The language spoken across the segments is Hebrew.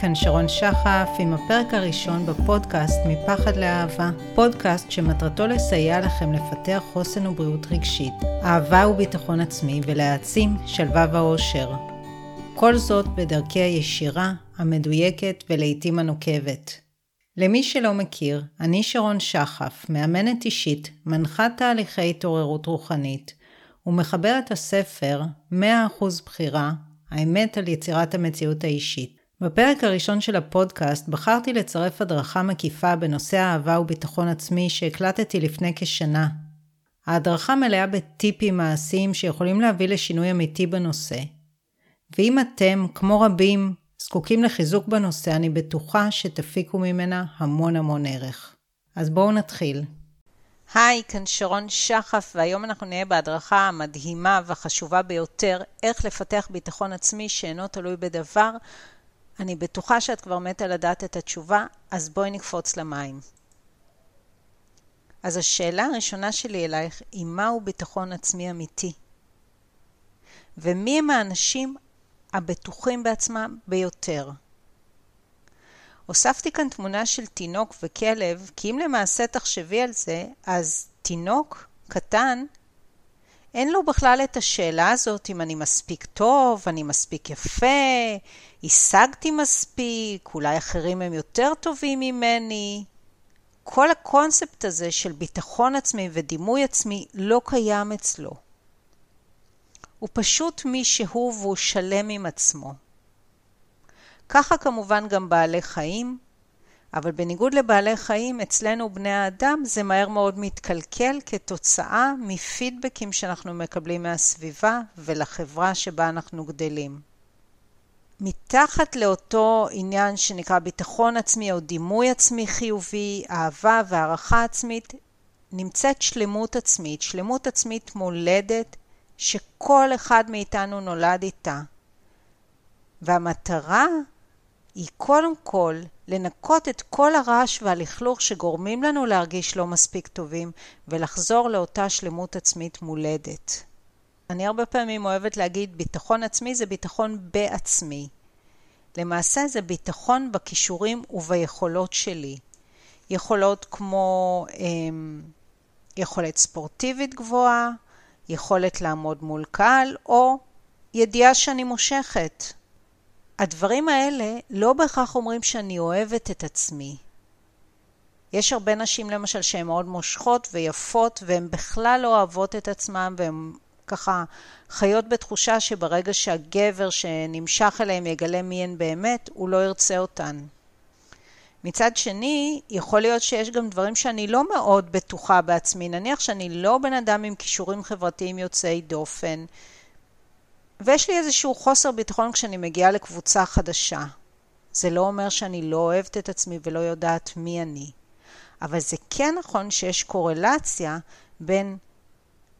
כאן שרון שחף עם הפרק הראשון בפודקאסט מפחד לאהבה. פודקאסט שמטרתו לסייע לכם לפתח חוסן ובריאות רגשית, אהבה וביטחון עצמי ולהעצים שלווה ואושר. כל זאת בדרכי הישירה, המדויקת ולעיתים הנוקבת. למי שלא מכיר, אני שרון שחף, מאמנת אישית, מנחת תהליכי התעוררות רוחנית, ומחברת הספר 100% בחירה, האמת על יצירת המציאות האישית. בפרק הראשון של הפודקאסט בחרתי לצרף הדרכה מקיפה בנושא אהבה וביטחון עצמי שהקלטתי לפני כשנה. ההדרכה מלאה בטיפים מעשיים שיכולים להביא לשינוי אמיתי בנושא. ואם אתם, כמו רבים, זקוקים לחיזוק בנושא, אני בטוחה שתפיקו ממנה המון המון ערך. אז בואו נתחיל. היי, כאן שרון שחף, והיום אנחנו נהיה בהדרכה המדהימה והחשובה ביותר, איך לפתח ביטחון עצמי שאינו תלוי בדבר. אני בטוחה שאת כבר מתה לדעת את התשובה, אז בואי נקפוץ למים. אז השאלה הראשונה שלי אלייך היא מהו ביטחון עצמי אמיתי? ומי הם האנשים הבטוחים בעצמם ביותר? הוספתי כאן תמונה של תינוק וכלב, כי אם למעשה תחשבי על זה, אז תינוק קטן, אין לו בכלל את השאלה הזאת אם אני מספיק טוב, אני מספיק יפה, השגתי מספיק, אולי אחרים הם יותר טובים ממני. כל הקונספט הזה של ביטחון עצמי ודימוי עצמי לא קיים אצלו. הוא פשוט מי שהוא והוא שלם עם עצמו. ככה כמובן גם בעלי חיים, אבל בניגוד לבעלי חיים, אצלנו בני האדם זה מהר מאוד מתקלקל כתוצאה מפידבקים שאנחנו מקבלים מהסביבה ולחברה שבה אנחנו גדלים. מתחת לאותו עניין שנקרא ביטחון עצמי או דימוי עצמי חיובי, אהבה והערכה עצמית, נמצאת שלמות עצמית, שלמות עצמית מולדת שכל אחד מאיתנו נולד איתה. והמטרה היא קודם כל לנקות את כל הרעש והלכלוך שגורמים לנו להרגיש לא מספיק טובים ולחזור לאותה שלמות עצמית מולדת. אני הרבה פעמים אוהבת להגיד ביטחון עצמי זה ביטחון בעצמי. למעשה זה ביטחון בכישורים וביכולות שלי. יכולות כמו אה, יכולת ספורטיבית גבוהה, יכולת לעמוד מול קהל, או ידיעה שאני מושכת. הדברים האלה לא בהכרח אומרים שאני אוהבת את עצמי. יש הרבה נשים למשל שהן מאוד מושכות ויפות והן בכלל לא אוהבות את עצמן והן ככה חיות בתחושה שברגע שהגבר שנמשך אליהם יגלה מי הן באמת, הוא לא ירצה אותן. מצד שני, יכול להיות שיש גם דברים שאני לא מאוד בטוחה בעצמי. נניח שאני לא בן אדם עם כישורים חברתיים יוצאי דופן, ויש לי איזשהו חוסר ביטחון כשאני מגיעה לקבוצה חדשה. זה לא אומר שאני לא אוהבת את עצמי ולא יודעת מי אני. אבל זה כן נכון שיש קורלציה בין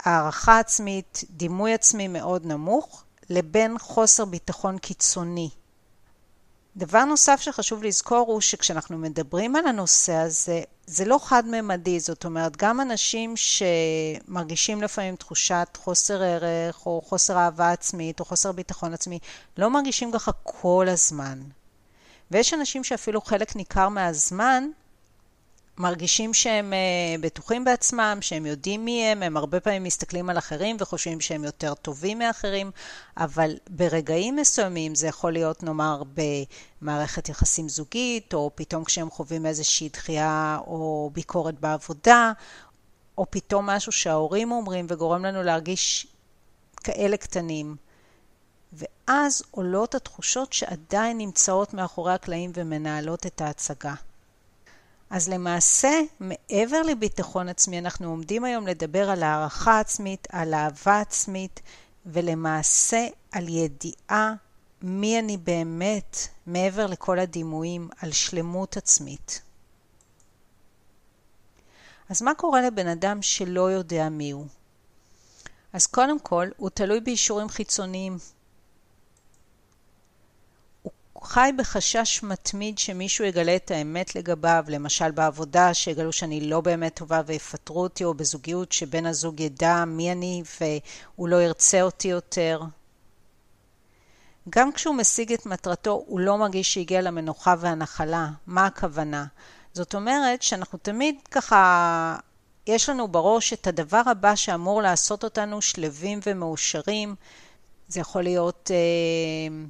הערכה עצמית, דימוי עצמי מאוד נמוך, לבין חוסר ביטחון קיצוני. דבר נוסף שחשוב לזכור הוא שכשאנחנו מדברים על הנושא הזה, זה לא חד-ממדי, זאת אומרת, גם אנשים שמרגישים לפעמים תחושת חוסר ערך, או חוסר אהבה עצמית, או חוסר ביטחון עצמי, לא מרגישים ככה כל הזמן. ויש אנשים שאפילו חלק ניכר מהזמן מרגישים שהם uh, בטוחים בעצמם, שהם יודעים מי הם, הם הרבה פעמים מסתכלים על אחרים וחושבים שהם יותר טובים מאחרים, אבל ברגעים מסוימים זה יכול להיות נאמר במערכת יחסים זוגית, או פתאום כשהם חווים איזושהי דחייה או ביקורת בעבודה, או פתאום משהו שההורים אומרים וגורם לנו להרגיש כאלה קטנים. ואז עולות התחושות שעדיין נמצאות מאחורי הקלעים ומנהלות את ההצגה. אז למעשה, מעבר לביטחון עצמי, אנחנו עומדים היום לדבר על הערכה עצמית, על אהבה עצמית, ולמעשה על ידיעה מי אני באמת, מעבר לכל הדימויים, על שלמות עצמית. אז מה קורה לבן אדם שלא יודע מי הוא? אז קודם כל, הוא תלוי באישורים חיצוניים. חי בחשש מתמיד שמישהו יגלה את האמת לגביו, למשל בעבודה, שיגלו שאני לא באמת טובה ויפטרו אותי, או בזוגיות שבן הזוג ידע מי אני והוא לא ירצה אותי יותר. גם כשהוא משיג את מטרתו, הוא לא מרגיש שהגיע למנוחה והנחלה. מה הכוונה? זאת אומרת שאנחנו תמיד ככה, יש לנו בראש את הדבר הבא שאמור לעשות אותנו שלווים ומאושרים. זה יכול להיות אה,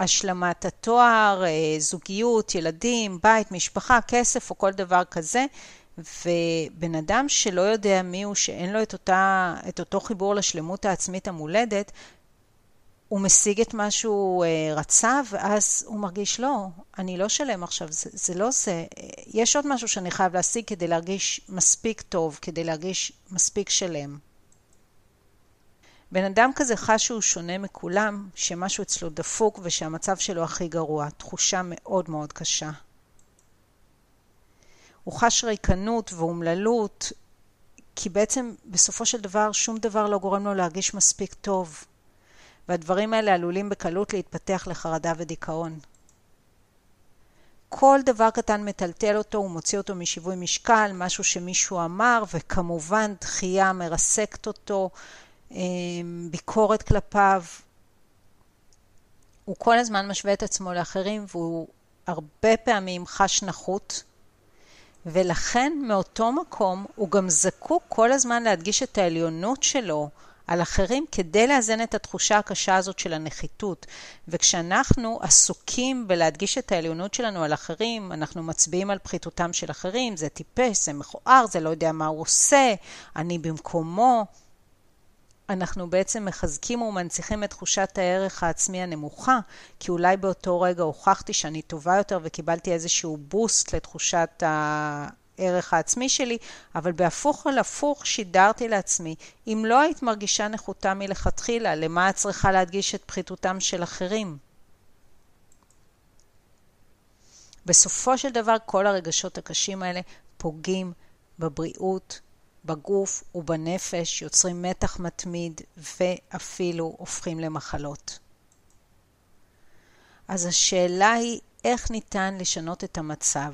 השלמת התואר, אה, זוגיות, ילדים, בית, משפחה, כסף או כל דבר כזה. ובן אדם שלא יודע מי הוא, שאין לו את, אותה, את אותו חיבור לשלמות העצמית המולדת, הוא משיג את מה שהוא אה, רצה, ואז הוא מרגיש, לא, אני לא שלם עכשיו, זה, זה לא זה. יש עוד משהו שאני חייב להשיג כדי להרגיש מספיק טוב, כדי להרגיש מספיק שלם. בן אדם כזה חש שהוא שונה מכולם, שמשהו אצלו דפוק ושהמצב שלו הכי גרוע. תחושה מאוד מאוד קשה. הוא חש ריקנות ואומללות, כי בעצם בסופו של דבר שום דבר לא גורם לו להרגיש מספיק טוב. והדברים האלה עלולים בקלות להתפתח לחרדה ודיכאון. כל דבר קטן מטלטל אותו, הוא מוציא אותו משיווי משקל, משהו שמישהו אמר, וכמובן דחייה מרסקת אותו, ביקורת כלפיו. הוא כל הזמן משווה את עצמו לאחרים, והוא הרבה פעמים חש נחות, ולכן מאותו מקום הוא גם זקוק כל הזמן להדגיש את העליונות שלו על אחרים כדי לאזן את התחושה הקשה הזאת של הנחיתות. וכשאנחנו עסוקים בלהדגיש את העליונות שלנו על אחרים, אנחנו מצביעים על פחיתותם של אחרים, זה טיפש, זה מכוער, זה לא יודע מה הוא עושה, אני במקומו. אנחנו בעצם מחזקים ומנציחים את תחושת הערך העצמי הנמוכה, כי אולי באותו רגע הוכחתי שאני טובה יותר וקיבלתי איזשהו בוסט לתחושת הערך העצמי שלי, אבל בהפוך על הפוך שידרתי לעצמי, אם לא היית מרגישה נחותה מלכתחילה, למה את צריכה להדגיש את פחיתותם של אחרים? בסופו של דבר כל הרגשות הקשים האלה פוגעים בבריאות, בגוף ובנפש, יוצרים מתח מתמיד ואפילו הופכים למחלות. אז השאלה היא איך ניתן לשנות את המצב.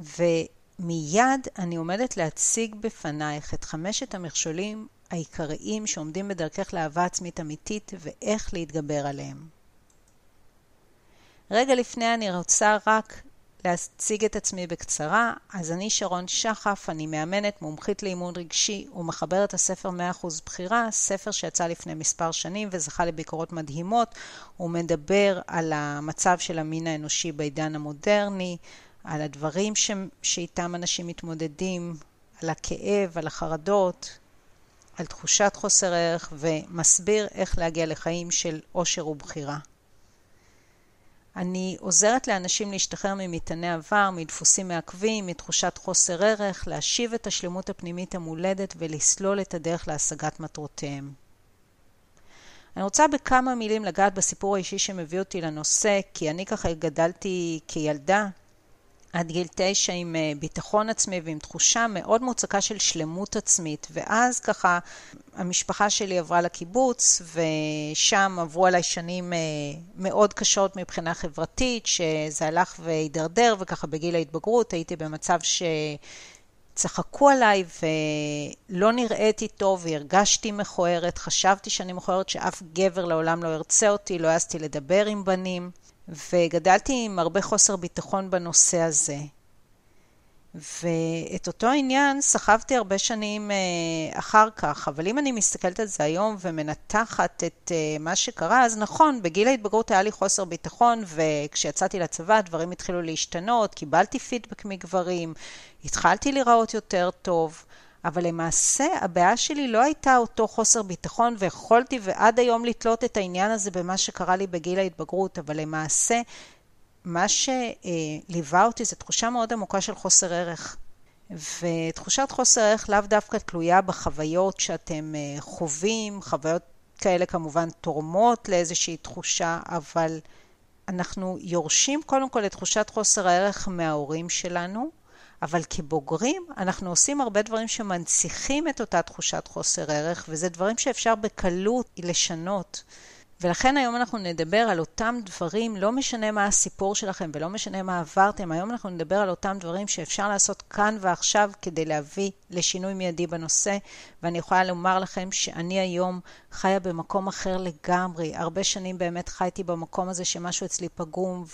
ומיד אני עומדת להציג בפנייך את חמשת המכשולים העיקריים שעומדים בדרכך לאהבה עצמית אמיתית ואיך להתגבר עליהם. רגע לפני אני רוצה רק להציג את עצמי בקצרה, אז אני שרון שחף, אני מאמנת, מומחית לאימון רגשי ומחברת הספר 100% בחירה, ספר שיצא לפני מספר שנים וזכה לביקורות מדהימות. הוא מדבר על המצב של המין האנושי בעידן המודרני, על הדברים ש... שאיתם אנשים מתמודדים, על הכאב, על החרדות, על תחושת חוסר ערך, ומסביר איך להגיע לחיים של עושר ובחירה. אני עוזרת לאנשים להשתחרר ממטעני עבר, מדפוסים מעכבים, מתחושת חוסר ערך, להשיב את השלמות הפנימית המולדת ולסלול את הדרך להשגת מטרותיהם. אני רוצה בכמה מילים לגעת בסיפור האישי שמביא אותי לנושא, כי אני ככה גדלתי כילדה עד גיל תשע עם אה, ביטחון עצמי ועם תחושה מאוד מוצקה של שלמות עצמית. ואז ככה המשפחה שלי עברה לקיבוץ, ושם עברו עליי שנים אה, מאוד קשות מבחינה חברתית, שזה הלך והידרדר, וככה בגיל ההתבגרות הייתי במצב ש... צחקו עליי ולא נראיתי טוב והרגשתי מכוערת, חשבתי שאני מכוערת שאף גבר לעולם לא ירצה אותי, לא העזתי לדבר עם בנים. וגדלתי עם הרבה חוסר ביטחון בנושא הזה. ואת אותו עניין סחבתי הרבה שנים אה, אחר כך, אבל אם אני מסתכלת על זה היום ומנתחת את אה, מה שקרה, אז נכון, בגיל ההתבגרות היה לי חוסר ביטחון, וכשיצאתי לצבא הדברים התחילו להשתנות, קיבלתי פידבק מגברים, התחלתי להיראות יותר טוב. אבל למעשה הבעיה שלי לא הייתה אותו חוסר ביטחון ויכולתי ועד היום לתלות את העניין הזה במה שקרה לי בגיל ההתבגרות, אבל למעשה מה שליווה אותי זה תחושה מאוד עמוקה של חוסר ערך. ותחושת חוסר ערך לאו דווקא תלויה בחוויות שאתם אה, חווים, חוויות כאלה כמובן תורמות לאיזושהי תחושה, אבל אנחנו יורשים קודם כל את תחושת חוסר הערך מההורים שלנו, אבל כבוגרים אנחנו עושים הרבה דברים שמנציחים את אותה תחושת חוסר ערך, וזה דברים שאפשר בקלות לשנות. ולכן היום אנחנו נדבר על אותם דברים, לא משנה מה הסיפור שלכם ולא משנה מה עברתם, היום אנחנו נדבר על אותם דברים שאפשר לעשות כאן ועכשיו כדי להביא לשינוי מיידי בנושא, ואני יכולה לומר לכם שאני היום חיה במקום אחר לגמרי. הרבה שנים באמת חייתי במקום הזה שמשהו אצלי פגום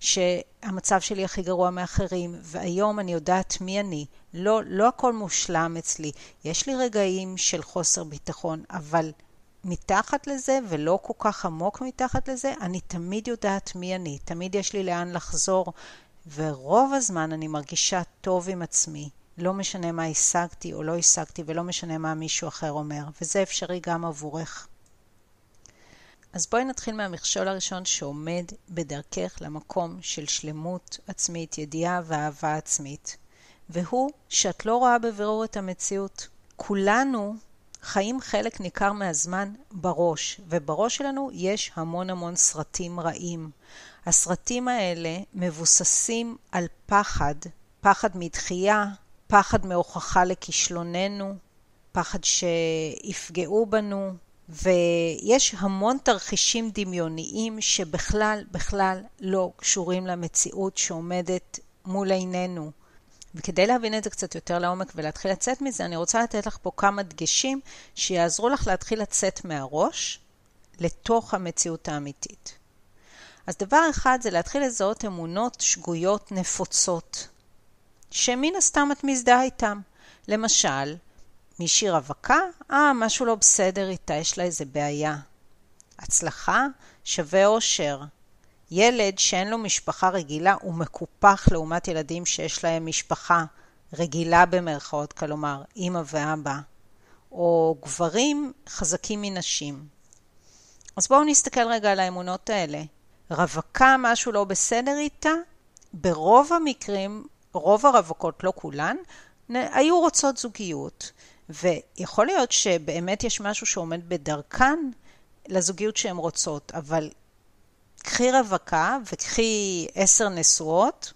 ושהמצב שלי הכי גרוע מאחרים, והיום אני יודעת מי אני. לא, לא הכל מושלם אצלי. יש לי רגעים של חוסר ביטחון, אבל מתחת לזה ולא כל כך עמוק מתחת לזה, אני תמיד יודעת מי אני, תמיד יש לי לאן לחזור, ורוב הזמן אני מרגישה טוב עם עצמי. לא משנה מה השגתי או לא השגתי ולא משנה מה מישהו אחר אומר, וזה אפשרי גם עבורך. אז בואי נתחיל מהמכשול הראשון שעומד בדרכך למקום של שלמות עצמית, ידיעה ואהבה עצמית, והוא שאת לא רואה בבירור את המציאות. כולנו חיים חלק ניכר מהזמן בראש, ובראש שלנו יש המון המון סרטים רעים. הסרטים האלה מבוססים על פחד, פחד מדחייה, פחד מהוכחה לכישלוננו, פחד שיפגעו בנו, ויש המון תרחישים דמיוניים שבכלל בכלל לא קשורים למציאות שעומדת מול עינינו. וכדי להבין את זה קצת יותר לעומק ולהתחיל לצאת מזה, אני רוצה לתת לך פה כמה דגשים שיעזרו לך להתחיל לצאת מהראש לתוך המציאות האמיתית. אז דבר אחד זה להתחיל לזהות אמונות שגויות נפוצות, שמן הסתם את מזדהה איתם. למשל, מישהי רווקה, אה, משהו לא בסדר איתה, יש לה איזה בעיה. הצלחה שווה אושר. ילד שאין לו משפחה רגילה הוא מקופח לעומת ילדים שיש להם משפחה רגילה במרכאות, כלומר, אימא ואבא, או גברים חזקים מנשים. אז בואו נסתכל רגע על האמונות האלה. רווקה, משהו לא בסדר איתה? ברוב המקרים, רוב הרווקות, לא כולן, היו רוצות זוגיות. ויכול להיות שבאמת יש משהו שעומד בדרכן לזוגיות שהן רוצות, אבל קחי רווקה וקחי עשר נשואות,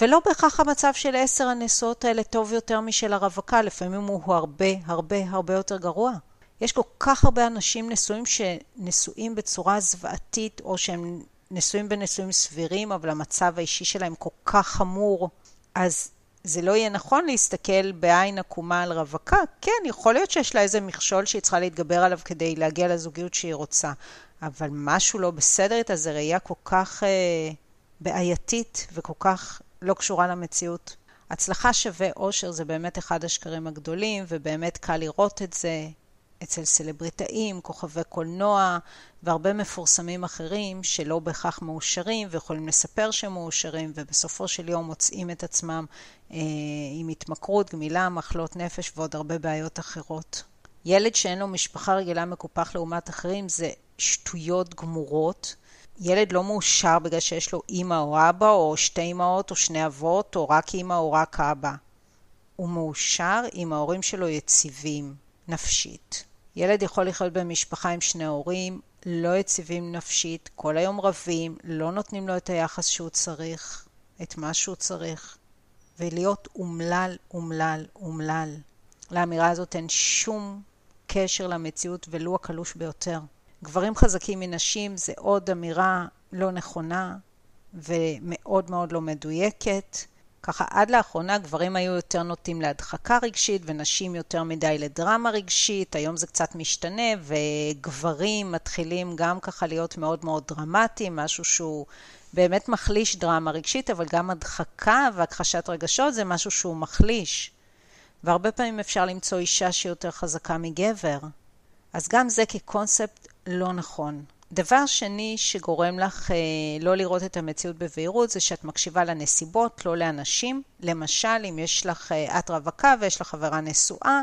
ולא בהכרח המצב של עשר הנשואות האלה טוב יותר משל הרווקה, לפעמים הוא הרבה הרבה הרבה יותר גרוע. יש כל כך הרבה אנשים נשואים שנשואים בצורה זוועתית, או שהם נשואים בנשואים סבירים, אבל המצב האישי שלהם כל כך חמור, אז זה לא יהיה נכון להסתכל בעין עקומה על רווקה. כן, יכול להיות שיש לה איזה מכשול שהיא צריכה להתגבר עליו כדי להגיע לזוגיות שהיא רוצה, אבל משהו לא בסדר איתה, זו ראייה כל כך אה, בעייתית וכל כך לא קשורה למציאות. הצלחה שווה אושר זה באמת אחד השקרים הגדולים, ובאמת קל לראות את זה אצל סלבריטאים, כוכבי קולנוע והרבה מפורסמים אחרים שלא בהכרח מאושרים ויכולים לספר שהם מאושרים ובסופו של יום מוצאים את עצמם אה, עם התמכרות, גמילה, מחלות נפש ועוד הרבה בעיות אחרות. ילד שאין לו משפחה רגילה מקופח לעומת אחרים זה שטויות גמורות. ילד לא מאושר בגלל שיש לו אימא או אבא, או שתי אמהות, או שני אבות, או רק אימא או רק אבא. הוא מאושר אם ההורים שלו יציבים נפשית. ילד יכול לחיות במשפחה עם שני הורים, לא יציבים נפשית, כל היום רבים, לא נותנים לו את היחס שהוא צריך, את מה שהוא צריך, ולהיות אומלל, אומלל, אומלל. לאמירה הזאת אין שום קשר למציאות ולו הקלוש ביותר. גברים חזקים מנשים זה עוד אמירה לא נכונה ומאוד מאוד לא מדויקת. ככה עד לאחרונה גברים היו יותר נוטים להדחקה רגשית ונשים יותר מדי לדרמה רגשית, היום זה קצת משתנה וגברים מתחילים גם ככה להיות מאוד מאוד דרמטיים, משהו שהוא באמת מחליש דרמה רגשית, אבל גם הדחקה והכחשת רגשות זה משהו שהוא מחליש. והרבה פעמים אפשר למצוא אישה שהיא יותר חזקה מגבר. אז גם זה כקונספט לא נכון. דבר שני שגורם לך אה, לא לראות את המציאות בבהירות זה שאת מקשיבה לנסיבות, לא לאנשים. למשל, אם יש לך, אה, את רווקה ויש לך חברה נשואה,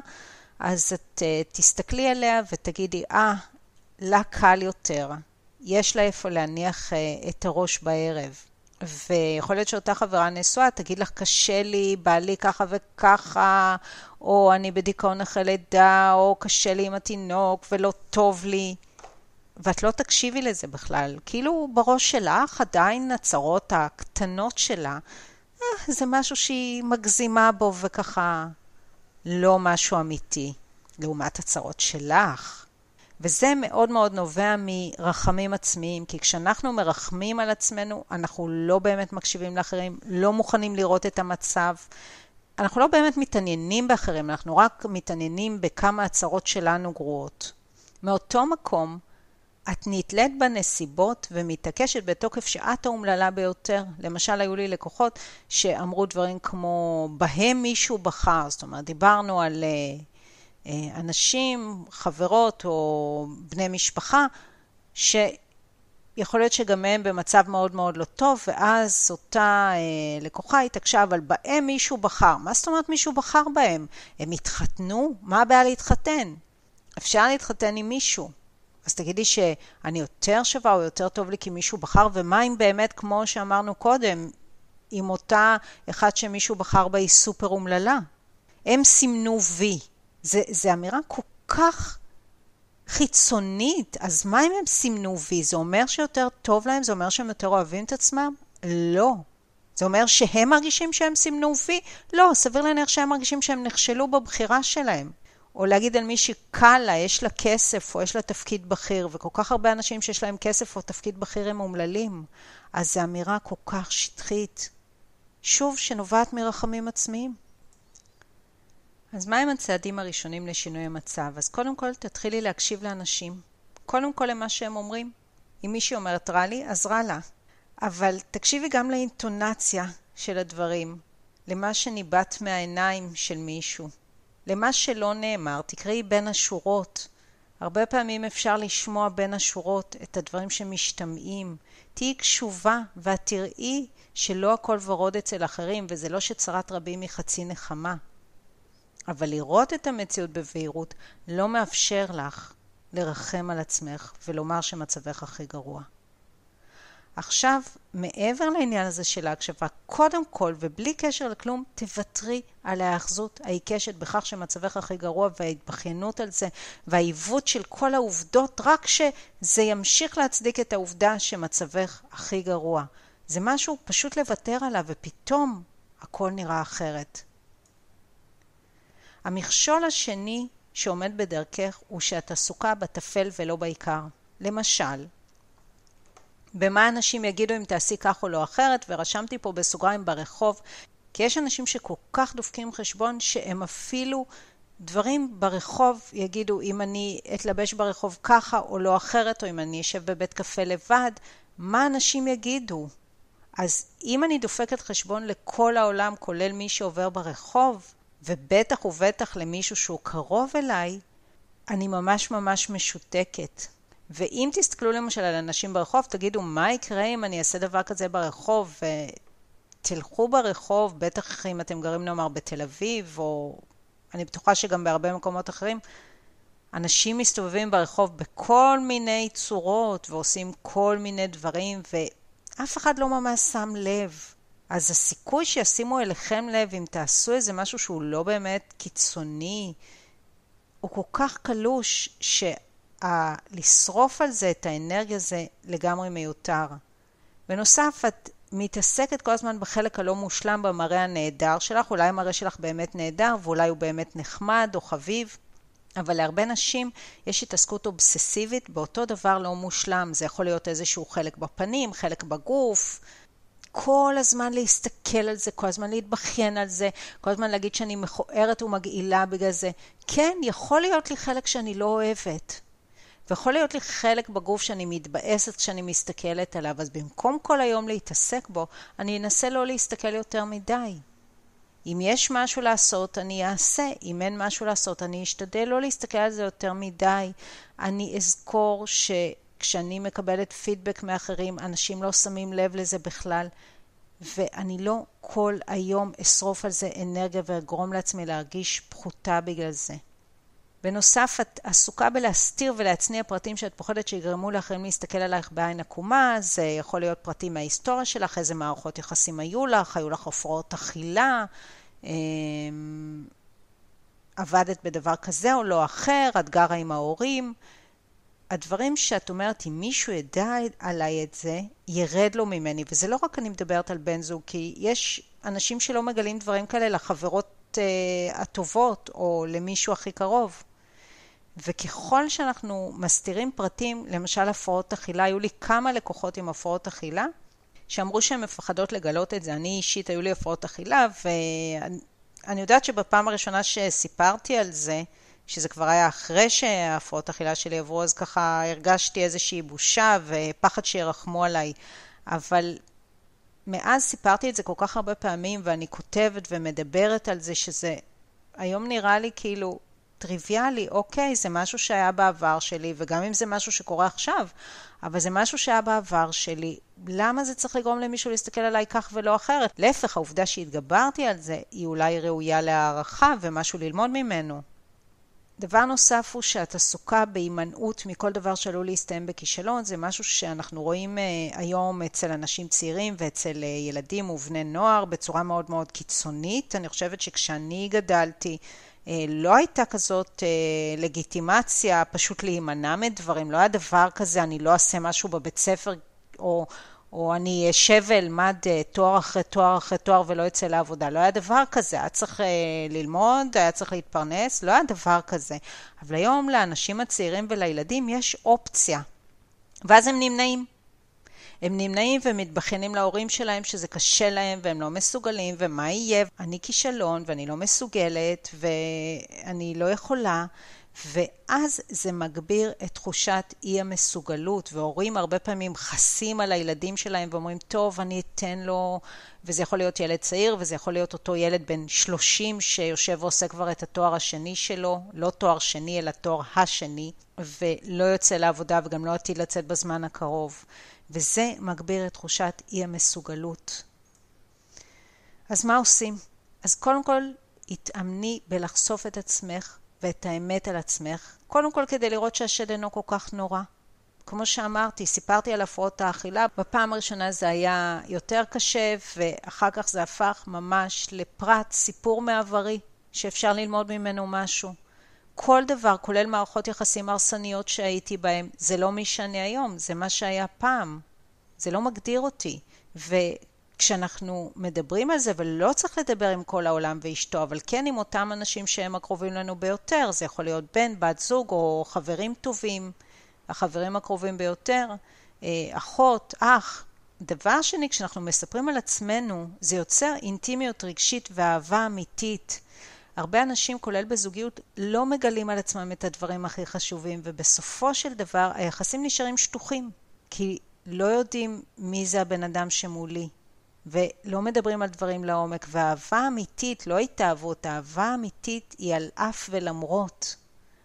אז את אה, תסתכלי עליה ותגידי, אה, לה קל יותר. יש לה איפה להניח אה, את הראש בערב. ויכול להיות שאותה חברה נשואה תגיד לך, קשה לי, בא לי ככה וככה, או אני בדיכאון אחרי לידה, או קשה לי עם התינוק ולא טוב לי. ואת לא תקשיבי לזה בכלל. כאילו בראש שלך עדיין הצרות הקטנות שלה, אה, זה משהו שהיא מגזימה בו וככה לא משהו אמיתי, לעומת הצרות שלך. וזה מאוד מאוד נובע מרחמים עצמיים, כי כשאנחנו מרחמים על עצמנו, אנחנו לא באמת מקשיבים לאחרים, לא מוכנים לראות את המצב. אנחנו לא באמת מתעניינים באחרים, אנחנו רק מתעניינים בכמה הצהרות שלנו גרועות. מאותו מקום, את נתלית בנסיבות ומתעקשת בתוקף שאת האומללה ביותר. למשל, היו לי לקוחות שאמרו דברים כמו, בהם מישהו בחר. זאת אומרת, דיברנו על uh, אנשים, חברות או בני משפחה, שיכול להיות שגם הם במצב מאוד מאוד לא טוב, ואז אותה uh, לקוחה התעקשה, אבל בהם מישהו בחר. מה זאת אומרת מישהו בחר בהם? הם התחתנו? מה הבעיה להתחתן? אפשר להתחתן עם מישהו. אז תגידי שאני יותר שווה או יותר טוב לי כי מישהו בחר, ומה אם באמת, כמו שאמרנו קודם, עם אותה אחד שמישהו בחר בה היא סופר אומללה? הם סימנו וי. זו אמירה כל כך חיצונית, אז מה אם הם סימנו וי? זה אומר שיותר טוב להם? זה אומר שהם יותר אוהבים את עצמם? לא. זה אומר שהם מרגישים שהם סימנו וי? לא, סביר להניח שהם מרגישים שהם נכשלו בבחירה שלהם. או להגיד על מישהי קל לה, יש לה כסף או יש לה תפקיד בכיר, וכל כך הרבה אנשים שיש להם כסף או תפקיד בכיר הם אומללים, אז זו אמירה כל כך שטחית. שוב, שנובעת מרחמים עצמיים. אז מהם הצעדים הראשונים לשינוי המצב? אז קודם כל תתחילי להקשיב לאנשים. קודם כל למה שהם אומרים. אם מישהי אומרת רע לי, אז רע לה. אבל תקשיבי גם לאינטונציה של הדברים, למה שניבט מהעיניים של מישהו. למה שלא נאמר, תקראי בין השורות. הרבה פעמים אפשר לשמוע בין השורות את הדברים שמשתמעים. תהיי קשובה ואת תראי שלא הכל ורוד אצל אחרים, וזה לא שצרת רבים היא חצי נחמה. אבל לראות את המציאות בבהירות לא מאפשר לך לרחם על עצמך ולומר שמצבך הכי גרוע. עכשיו, מעבר לעניין הזה של ההקשבה, קודם כל, ובלי קשר לכלום, תוותרי על ההאחזות העיקשת בכך שמצבך הכי גרוע וההתבכיינות על זה, והעיוות של כל העובדות, רק שזה ימשיך להצדיק את העובדה שמצבך הכי גרוע. זה משהו פשוט לוותר עליו, ופתאום הכל נראה אחרת. המכשול השני שעומד בדרכך הוא שאת עסוקה בטפל ולא בעיקר. למשל, במה אנשים יגידו אם תעשי כך או לא אחרת, ורשמתי פה בסוגריים ברחוב, כי יש אנשים שכל כך דופקים חשבון שהם אפילו דברים ברחוב יגידו אם אני אתלבש ברחוב ככה או לא אחרת, או אם אני אשב בבית קפה לבד, מה אנשים יגידו? אז אם אני דופקת חשבון לכל העולם, כולל מי שעובר ברחוב, ובטח ובטח למישהו שהוא קרוב אליי, אני ממש ממש משותקת. ואם תסתכלו למשל על אנשים ברחוב, תגידו, מה יקרה אם אני אעשה דבר כזה ברחוב? תלכו ברחוב, בטח אם אתם גרים נאמר בתל אביב, או אני בטוחה שגם בהרבה מקומות אחרים, אנשים מסתובבים ברחוב בכל מיני צורות ועושים כל מיני דברים, ואף אחד לא ממש שם לב. אז הסיכוי שישימו אליכם לב אם תעשו איזה משהו שהוא לא באמת קיצוני, הוא כל כך קלוש, ש... לשרוף על זה את האנרגיה זה לגמרי מיותר. בנוסף, את מתעסקת כל הזמן בחלק הלא מושלם במראה הנהדר שלך, אולי המראה שלך באמת נהדר ואולי הוא באמת נחמד או חביב, אבל להרבה נשים יש התעסקות אובססיבית באותו דבר לא מושלם. זה יכול להיות איזשהו חלק בפנים, חלק בגוף, כל הזמן להסתכל על זה, כל הזמן להתבכיין על זה, כל הזמן להגיד שאני מכוערת ומגעילה בגלל זה. כן, יכול להיות לי חלק שאני לא אוהבת. ויכול להיות לי חלק בגוף שאני מתבאסת כשאני מסתכלת עליו, אז במקום כל היום להתעסק בו, אני אנסה לא להסתכל יותר מדי. אם יש משהו לעשות, אני אעשה. אם אין משהו לעשות, אני אשתדל לא להסתכל על זה יותר מדי. אני אזכור שכשאני מקבלת פידבק מאחרים, אנשים לא שמים לב לזה בכלל. ואני לא כל היום אשרוף על זה אנרגיה ואגרום לעצמי להרגיש פחותה בגלל זה. בנוסף, את עסוקה בלהסתיר ולהצניע פרטים שאת פוחדת שיגרמו לאחרים להסתכל עלייך בעין עקומה, זה יכול להיות פרטים מההיסטוריה שלך, איזה מערכות יחסים היו לך, היו לך הפרעות אכילה, אמ, עבדת בדבר כזה או לא אחר, את גרה עם ההורים. הדברים שאת אומרת, אם מישהו ידע עליי את זה, ירד לו ממני. וזה לא רק אני מדברת על בן זוג, כי יש אנשים שלא מגלים דברים כאלה לחברות uh, הטובות או למישהו הכי קרוב. וככל שאנחנו מסתירים פרטים, למשל הפרעות אכילה, היו לי כמה לקוחות עם הפרעות אכילה, שאמרו שהן מפחדות לגלות את זה. אני אישית, היו לי הפרעות אכילה, ואני יודעת שבפעם הראשונה שסיפרתי על זה, שזה כבר היה אחרי שההפרעות אכילה שלי עברו, אז ככה הרגשתי איזושהי בושה ופחד שירחמו עליי. אבל מאז סיפרתי את זה כל כך הרבה פעמים, ואני כותבת ומדברת על זה, שזה היום נראה לי כאילו טריוויאלי, אוקיי, זה משהו שהיה בעבר שלי, וגם אם זה משהו שקורה עכשיו, אבל זה משהו שהיה בעבר שלי. למה זה צריך לגרום למישהו להסתכל עליי כך ולא אחרת? להפך, העובדה שהתגברתי על זה, היא אולי ראויה להערכה ומשהו ללמוד ממנו. דבר נוסף הוא שאת עסוקה בהימנעות מכל דבר שעלול להסתיים בכישלון, זה משהו שאנחנו רואים uh, היום אצל אנשים צעירים ואצל uh, ילדים ובני נוער בצורה מאוד מאוד קיצונית. אני חושבת שכשאני גדלתי, uh, לא הייתה כזאת לגיטימציה פשוט להימנע מדברים, לא היה דבר כזה, אני לא אעשה משהו בבית ספר או... או אני אשב ואלמד אה, תואר אחרי תואר אחרי תואר ולא אצא לעבודה. לא היה דבר כזה, היה צריך אה, ללמוד, היה צריך להתפרנס, לא היה דבר כזה. אבל היום לאנשים הצעירים ולילדים יש אופציה. ואז הם נמנעים. הם נמנעים ומתבכיינים להורים שלהם שזה קשה להם והם לא מסוגלים ומה יהיה, אני כישלון ואני לא מסוגלת ואני לא יכולה ואז זה מגביר את תחושת אי המסוגלות, והורים הרבה פעמים חסים על הילדים שלהם ואומרים, טוב, אני אתן לו, וזה יכול להיות ילד צעיר, וזה יכול להיות אותו ילד בן 30 שיושב ועושה כבר את התואר השני שלו, לא תואר שני, אלא תואר השני, ולא יוצא לעבודה וגם לא עתיד לצאת בזמן הקרוב. וזה מגביר את תחושת אי המסוגלות. אז מה עושים? אז קודם כל, התאמני בלחשוף את עצמך ואת האמת על עצמך, קודם כל כדי לראות שהשד אינו כל כך נורא. כמו שאמרתי, סיפרתי על הפרעות האכילה, בפעם הראשונה זה היה יותר קשה, ואחר כך זה הפך ממש לפרט, סיפור מעברי, שאפשר ללמוד ממנו משהו. כל דבר, כולל מערכות יחסים הרסניות שהייתי בהן, זה לא מי שאני היום, זה מה שהיה פעם. זה לא מגדיר אותי. כשאנחנו מדברים על זה, ולא צריך לדבר עם כל העולם ואשתו, אבל כן עם אותם אנשים שהם הקרובים לנו ביותר, זה יכול להיות בן, בת זוג או חברים טובים, החברים הקרובים ביותר, אה, אחות, אח. דבר שני, כשאנחנו מספרים על עצמנו, זה יוצר אינטימיות רגשית ואהבה אמיתית. הרבה אנשים, כולל בזוגיות, לא מגלים על עצמם את הדברים הכי חשובים, ובסופו של דבר היחסים נשארים שטוחים, כי לא יודעים מי זה הבן אדם שמולי. ולא מדברים על דברים לעומק, ואהבה אמיתית, לא התאהבות, אהבה אמיתית היא על אף ולמרות.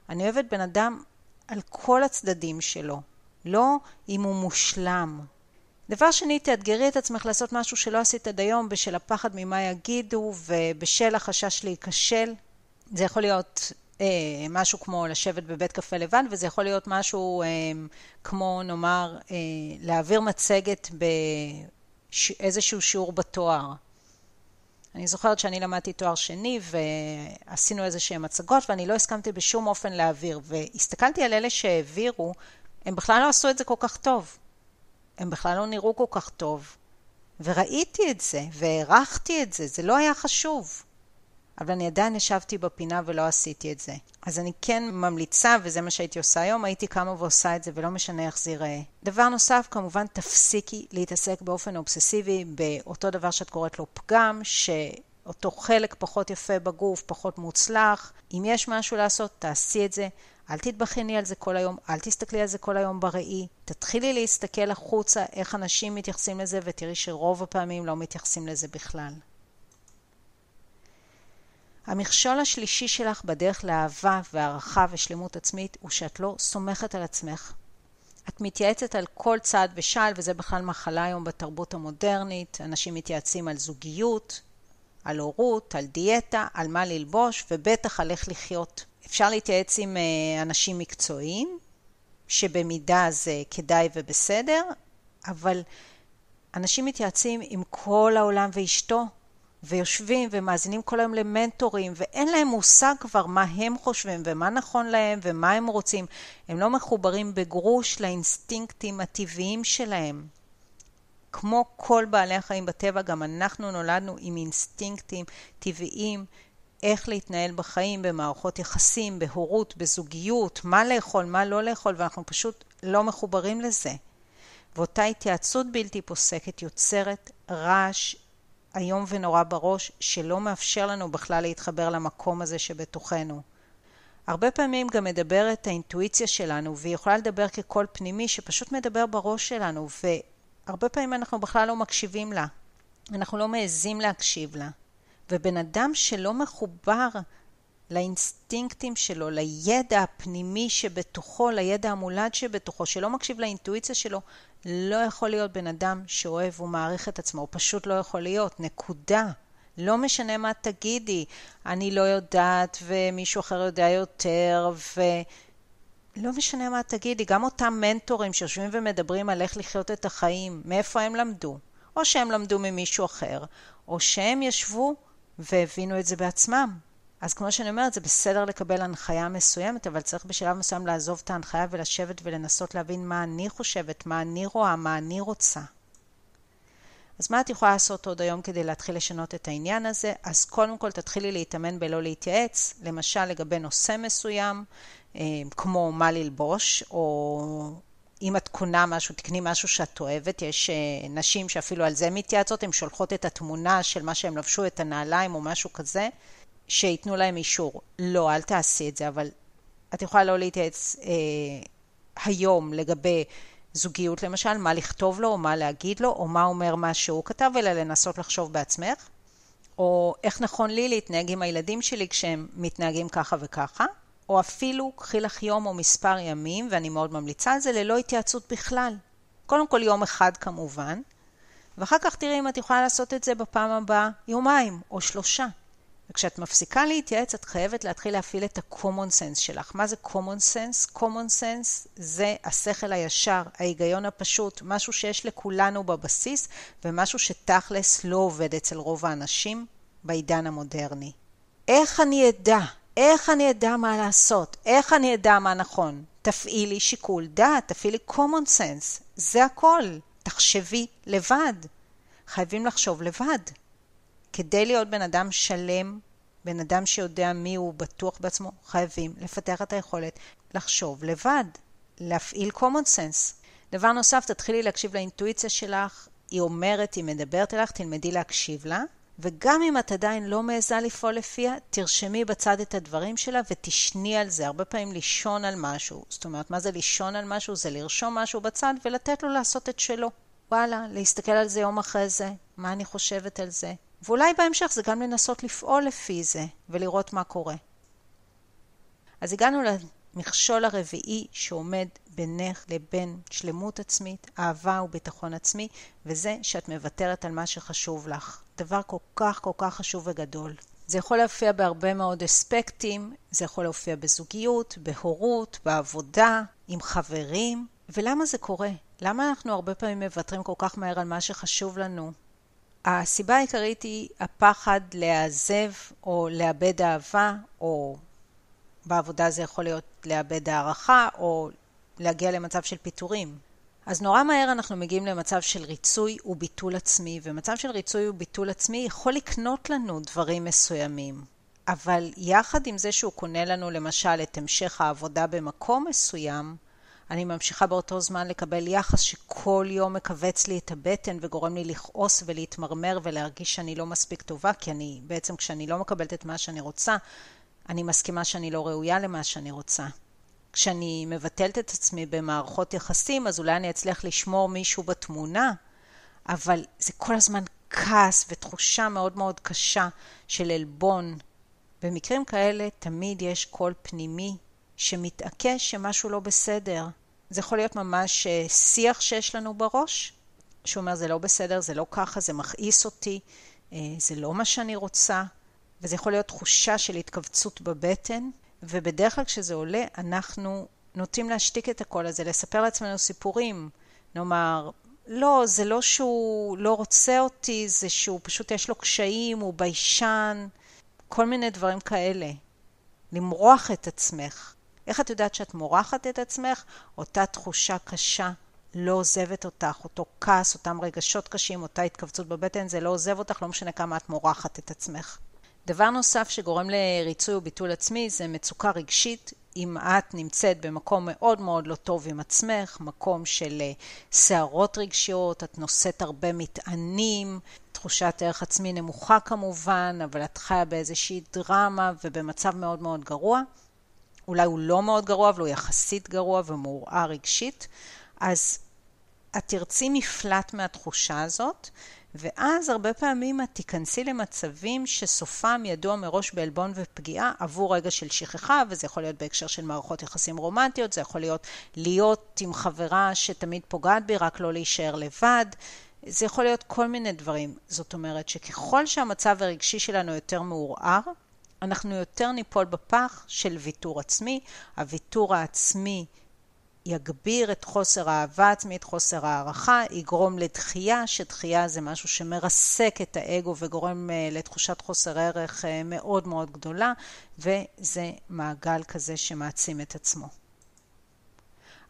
אני אוהבת בן אדם על כל הצדדים שלו, לא אם הוא מושלם. דבר שני, תאתגרי את עצמך לעשות משהו שלא עשית עד היום בשל הפחד ממה יגידו ובשל החשש להיכשל. זה יכול להיות אה, משהו כמו לשבת בבית קפה לבן, וזה יכול להיות משהו אה, כמו נאמר אה, להעביר מצגת ב... איזשהו שיעור בתואר. אני זוכרת שאני למדתי תואר שני ועשינו איזה שהן הצגות ואני לא הסכמתי בשום אופן להעביר והסתכלתי על אלה שהעבירו, הם בכלל לא עשו את זה כל כך טוב. הם בכלל לא נראו כל כך טוב. וראיתי את זה והערכתי את זה, זה לא היה חשוב. אבל אני עדיין ישבתי בפינה ולא עשיתי את זה. אז אני כן ממליצה, וזה מה שהייתי עושה היום, הייתי קמה ועושה את זה ולא משנה איך זה ייראה. דבר נוסף, כמובן תפסיקי להתעסק באופן אובססיבי באותו דבר שאת קוראת לו פגם, שאותו חלק פחות יפה בגוף, פחות מוצלח. אם יש משהו לעשות, תעשי את זה. אל תתבכייני על זה כל היום, אל תסתכלי על זה כל היום בראי. תתחילי להסתכל החוצה איך אנשים מתייחסים לזה, ותראי שרוב הפעמים לא מתייחסים לזה בכלל. המכשול השלישי שלך בדרך לאהבה והערכה ושלמות עצמית הוא שאת לא סומכת על עצמך. את מתייעצת על כל צעד ושעל, וזה בכלל מחלה היום בתרבות המודרנית. אנשים מתייעצים על זוגיות, על הורות, על דיאטה, על מה ללבוש, ובטח על איך לחיות. אפשר להתייעץ עם אה, אנשים מקצועיים, שבמידה זה כדאי ובסדר, אבל אנשים מתייעצים עם כל העולם ואשתו, ויושבים ומאזינים כל היום למנטורים, ואין להם מושג כבר מה הם חושבים ומה נכון להם ומה הם רוצים. הם לא מחוברים בגרוש לאינסטינקטים הטבעיים שלהם. כמו כל בעלי החיים בטבע, גם אנחנו נולדנו עם אינסטינקטים טבעיים איך להתנהל בחיים, במערכות יחסים, בהורות, בזוגיות, מה לאכול, מה לא לאכול, ואנחנו פשוט לא מחוברים לזה. ואותה התייעצות בלתי פוסקת יוצרת רעש איום ונורא בראש, שלא מאפשר לנו בכלל להתחבר למקום הזה שבתוכנו. הרבה פעמים גם מדברת האינטואיציה שלנו, והיא יכולה לדבר כקול פנימי שפשוט מדבר בראש שלנו, והרבה פעמים אנחנו בכלל לא מקשיבים לה. אנחנו לא מעזים להקשיב לה. ובן אדם שלא מחובר לאינסטינקטים שלו, לידע הפנימי שבתוכו, לידע המולד שבתוכו, שלא מקשיב לאינטואיציה שלו, לא יכול להיות בן אדם שאוהב ומעריך את עצמו, הוא פשוט לא יכול להיות, נקודה. לא משנה מה תגידי, אני לא יודעת ומישהו אחר יודע יותר, ולא משנה מה תגידי, גם אותם מנטורים שיושבים ומדברים על איך לחיות את החיים, מאיפה הם למדו? או שהם למדו ממישהו אחר, או שהם ישבו והבינו את זה בעצמם. אז כמו שאני אומרת, זה בסדר לקבל הנחיה מסוימת, אבל צריך בשלב מסוים לעזוב את ההנחיה ולשבת ולנסות להבין מה אני חושבת, מה אני רואה, מה אני רוצה. אז מה את יכולה לעשות עוד היום כדי להתחיל לשנות את העניין הזה? אז קודם כל תתחילי להתאמן בלא להתייעץ, למשל לגבי נושא מסוים, אה, כמו מה ללבוש, או אם את קונה משהו, תקני משהו שאת אוהבת, יש אה, נשים שאפילו על זה מתייעצות, הן שולחות את התמונה של מה שהם לבשו, את הנעליים או משהו כזה, שייתנו להם אישור. לא, אל תעשי את זה, אבל את יכולה לא להתייעץ אה, היום לגבי זוגיות למשל, מה לכתוב לו או מה להגיד לו, או מה אומר מה שהוא כתב, אלא לנסות לחשוב בעצמך, או איך נכון לי להתנהג עם הילדים שלי כשהם מתנהגים ככה וככה, או אפילו קחי לך יום או מספר ימים, ואני מאוד ממליצה על זה, ללא התייעצות בכלל. קודם כל יום אחד כמובן, ואחר כך תראי אם את יכולה לעשות את זה בפעם הבאה יומיים או שלושה. וכשאת מפסיקה להתייעץ, את חייבת להתחיל להפעיל את ה-common sense שלך. מה זה common sense? common sense זה השכל הישר, ההיגיון הפשוט, משהו שיש לכולנו בבסיס, ומשהו שתכלס לא עובד אצל רוב האנשים בעידן המודרני. איך אני אדע? איך אני אדע מה לעשות? איך אני אדע מה נכון? תפעילי שיקול דעת, תפעילי common sense, זה הכל. תחשבי לבד. חייבים לחשוב לבד. כדי להיות בן אדם שלם, בן אדם שיודע מי הוא, בטוח בעצמו, חייבים לפתח את היכולת לחשוב לבד, להפעיל common sense. דבר נוסף, תתחילי להקשיב לאינטואיציה שלך, היא אומרת, היא מדברת אליך, תלמדי להקשיב לה, וגם אם את עדיין לא מעיזה לפעול לפיה, תרשמי בצד את הדברים שלה ותשני על זה. הרבה פעמים לישון על משהו. זאת אומרת, מה זה לישון על משהו? זה לרשום משהו בצד ולתת לו לעשות את שלו. וואלה, להסתכל על זה יום אחרי זה, מה אני חושבת על זה, ואולי בהמשך זה גם לנסות לפעול לפי זה ולראות מה קורה. אז הגענו למכשול הרביעי שעומד בינך לבין שלמות עצמית, אהבה וביטחון עצמי, וזה שאת מוותרת על מה שחשוב לך. דבר כל כך כל כך חשוב וגדול. זה יכול להופיע בהרבה מאוד אספקטים, זה יכול להופיע בזוגיות, בהורות, בעבודה, עם חברים. ולמה זה קורה? למה אנחנו הרבה פעמים מוותרים כל כך מהר על מה שחשוב לנו? הסיבה העיקרית היא הפחד להיעזב או לאבד אהבה, או בעבודה זה יכול להיות לאבד הערכה, או להגיע למצב של פיטורים. אז נורא מהר אנחנו מגיעים למצב של ריצוי וביטול עצמי, ומצב של ריצוי וביטול עצמי יכול לקנות לנו דברים מסוימים. אבל יחד עם זה שהוא קונה לנו למשל את המשך העבודה במקום מסוים, אני ממשיכה באותו זמן לקבל יחס שכל יום מכווץ לי את הבטן וגורם לי לכעוס ולהתמרמר ולהרגיש שאני לא מספיק טובה, כי אני בעצם כשאני לא מקבלת את מה שאני רוצה, אני מסכימה שאני לא ראויה למה שאני רוצה. כשאני מבטלת את עצמי במערכות יחסים, אז אולי אני אצליח לשמור מישהו בתמונה, אבל זה כל הזמן כעס ותחושה מאוד מאוד קשה של עלבון. במקרים כאלה תמיד יש קול פנימי שמתעקש שמשהו לא בסדר. זה יכול להיות ממש אה, שיח שיש לנו בראש, שאומר זה לא בסדר, זה לא ככה, זה מכעיס אותי, אה, זה לא מה שאני רוצה, וזה יכול להיות תחושה של התכווצות בבטן, ובדרך כלל כשזה עולה, אנחנו נוטים להשתיק את הקול הזה, לספר לעצמנו סיפורים. נאמר, לא, זה לא שהוא לא רוצה אותי, זה שהוא פשוט יש לו קשיים, הוא ביישן, כל מיני דברים כאלה. למרוח את עצמך. איך את יודעת שאת מורחת את עצמך? אותה תחושה קשה לא עוזבת אותך, אותו כעס, אותם רגשות קשים, אותה התכווצות בבטן, זה לא עוזב אותך, לא משנה כמה את מורחת את עצמך. דבר נוסף שגורם לריצוי וביטול עצמי זה מצוקה רגשית. אם את נמצאת במקום מאוד מאוד לא טוב עם עצמך, מקום של סערות רגשיות, את נושאת הרבה מטענים, תחושת ערך עצמי נמוכה כמובן, אבל את חיה באיזושהי דרמה ובמצב מאוד מאוד גרוע. אולי הוא לא מאוד גרוע, אבל הוא יחסית גרוע ומעורער רגשית. אז את תרצי מפלט מהתחושה הזאת, ואז הרבה פעמים את תיכנסי למצבים שסופם ידוע מראש בעלבון ופגיעה עבור רגע של שכחה, וזה יכול להיות בהקשר של מערכות יחסים רומנטיות, זה יכול להיות להיות עם חברה שתמיד פוגעת בי, רק לא להישאר לבד. זה יכול להיות כל מיני דברים. זאת אומרת שככל שהמצב הרגשי שלנו יותר מעורער, אנחנו יותר ניפול בפח של ויתור עצמי. הוויתור העצמי יגביר את חוסר האהבה עצמית, חוסר הערכה, יגרום לדחייה, שדחייה זה משהו שמרסק את האגו וגורם אה, לתחושת חוסר ערך אה, מאוד מאוד גדולה, וזה מעגל כזה שמעצים את עצמו.